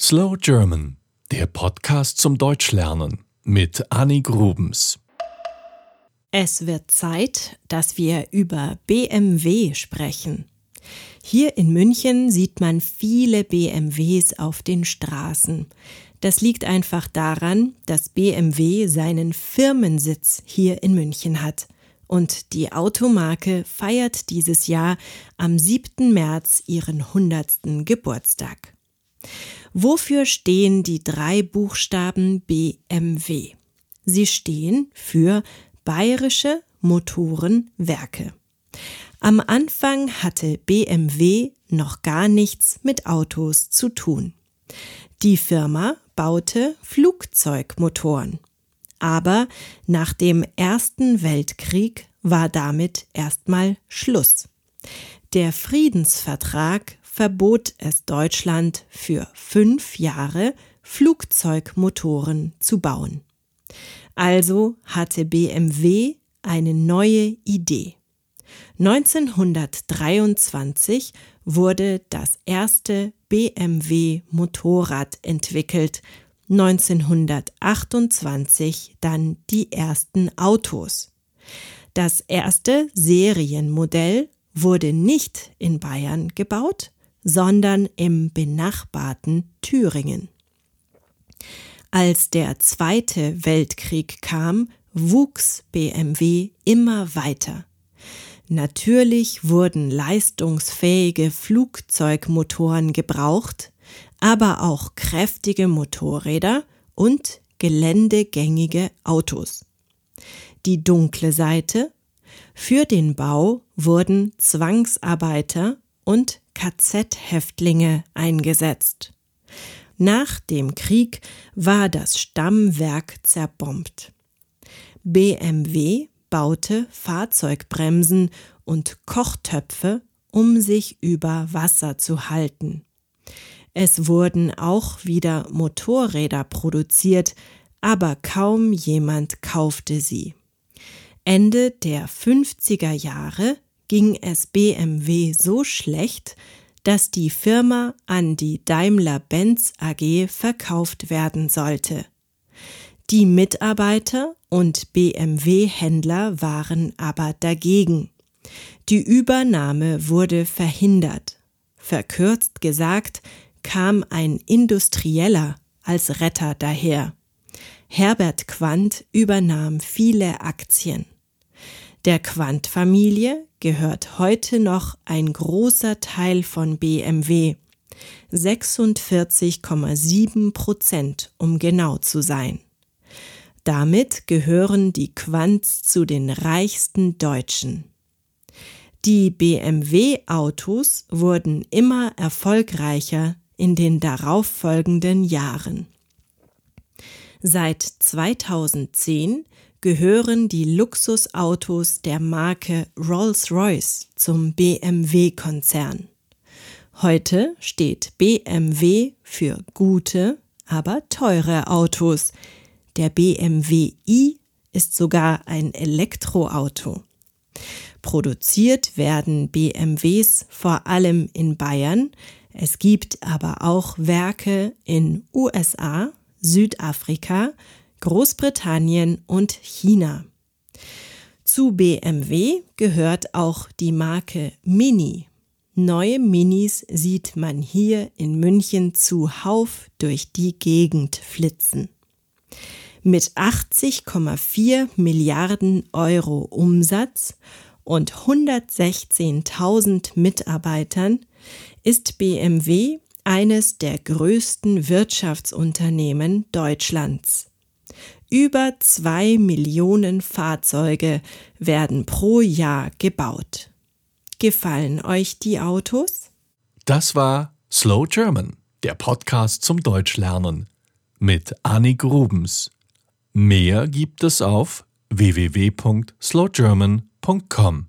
Slow German, der Podcast zum Deutschlernen mit Annie Grubens. Es wird Zeit, dass wir über BMW sprechen. Hier in München sieht man viele BMWs auf den Straßen. Das liegt einfach daran, dass BMW seinen Firmensitz hier in München hat. Und die Automarke feiert dieses Jahr am 7. März ihren 100. Geburtstag. Wofür stehen die drei Buchstaben BMW? Sie stehen für Bayerische Motorenwerke. Am Anfang hatte BMW noch gar nichts mit Autos zu tun. Die Firma baute Flugzeugmotoren. Aber nach dem Ersten Weltkrieg war damit erstmal Schluss. Der Friedensvertrag verbot es Deutschland für fünf Jahre Flugzeugmotoren zu bauen. Also hatte BMW eine neue Idee. 1923 wurde das erste BMW Motorrad entwickelt, 1928 dann die ersten Autos. Das erste Serienmodell wurde nicht in Bayern gebaut, sondern im benachbarten Thüringen. Als der Zweite Weltkrieg kam, wuchs BMW immer weiter. Natürlich wurden leistungsfähige Flugzeugmotoren gebraucht, aber auch kräftige Motorräder und geländegängige Autos. Die dunkle Seite für den Bau wurden Zwangsarbeiter und KZ-Häftlinge eingesetzt. Nach dem Krieg war das Stammwerk zerbombt. BMW baute Fahrzeugbremsen und Kochtöpfe, um sich über Wasser zu halten. Es wurden auch wieder Motorräder produziert, aber kaum jemand kaufte sie. Ende der 50er Jahre ging es BMW so schlecht, dass die Firma an die Daimler-Benz AG verkauft werden sollte. Die Mitarbeiter und BMW-Händler waren aber dagegen. Die Übernahme wurde verhindert. Verkürzt gesagt, kam ein Industrieller als Retter daher. Herbert Quandt übernahm viele Aktien. Der Quandt-Familie gehört heute noch ein großer Teil von BMW, 46,7 Prozent, um genau zu sein. Damit gehören die Quants zu den reichsten Deutschen. Die BMW-Autos wurden immer erfolgreicher in den darauffolgenden Jahren. Seit 2010 gehören die Luxusautos der Marke Rolls-Royce zum BMW-Konzern. Heute steht BMW für gute, aber teure Autos. Der BMW i ist sogar ein Elektroauto. Produziert werden BMWs vor allem in Bayern. Es gibt aber auch Werke in USA, Südafrika, Großbritannien und China. Zu BMW gehört auch die Marke Mini. Neue Minis sieht man hier in München zuhauf durch die Gegend flitzen. Mit 80,4 Milliarden Euro Umsatz und 116.000 Mitarbeitern ist BMW eines der größten Wirtschaftsunternehmen Deutschlands. Über zwei Millionen Fahrzeuge werden pro Jahr gebaut. Gefallen euch die Autos? Das war Slow German, der Podcast zum Deutschlernen mit Annie Grubens. Mehr gibt es auf www.slowgerman.com.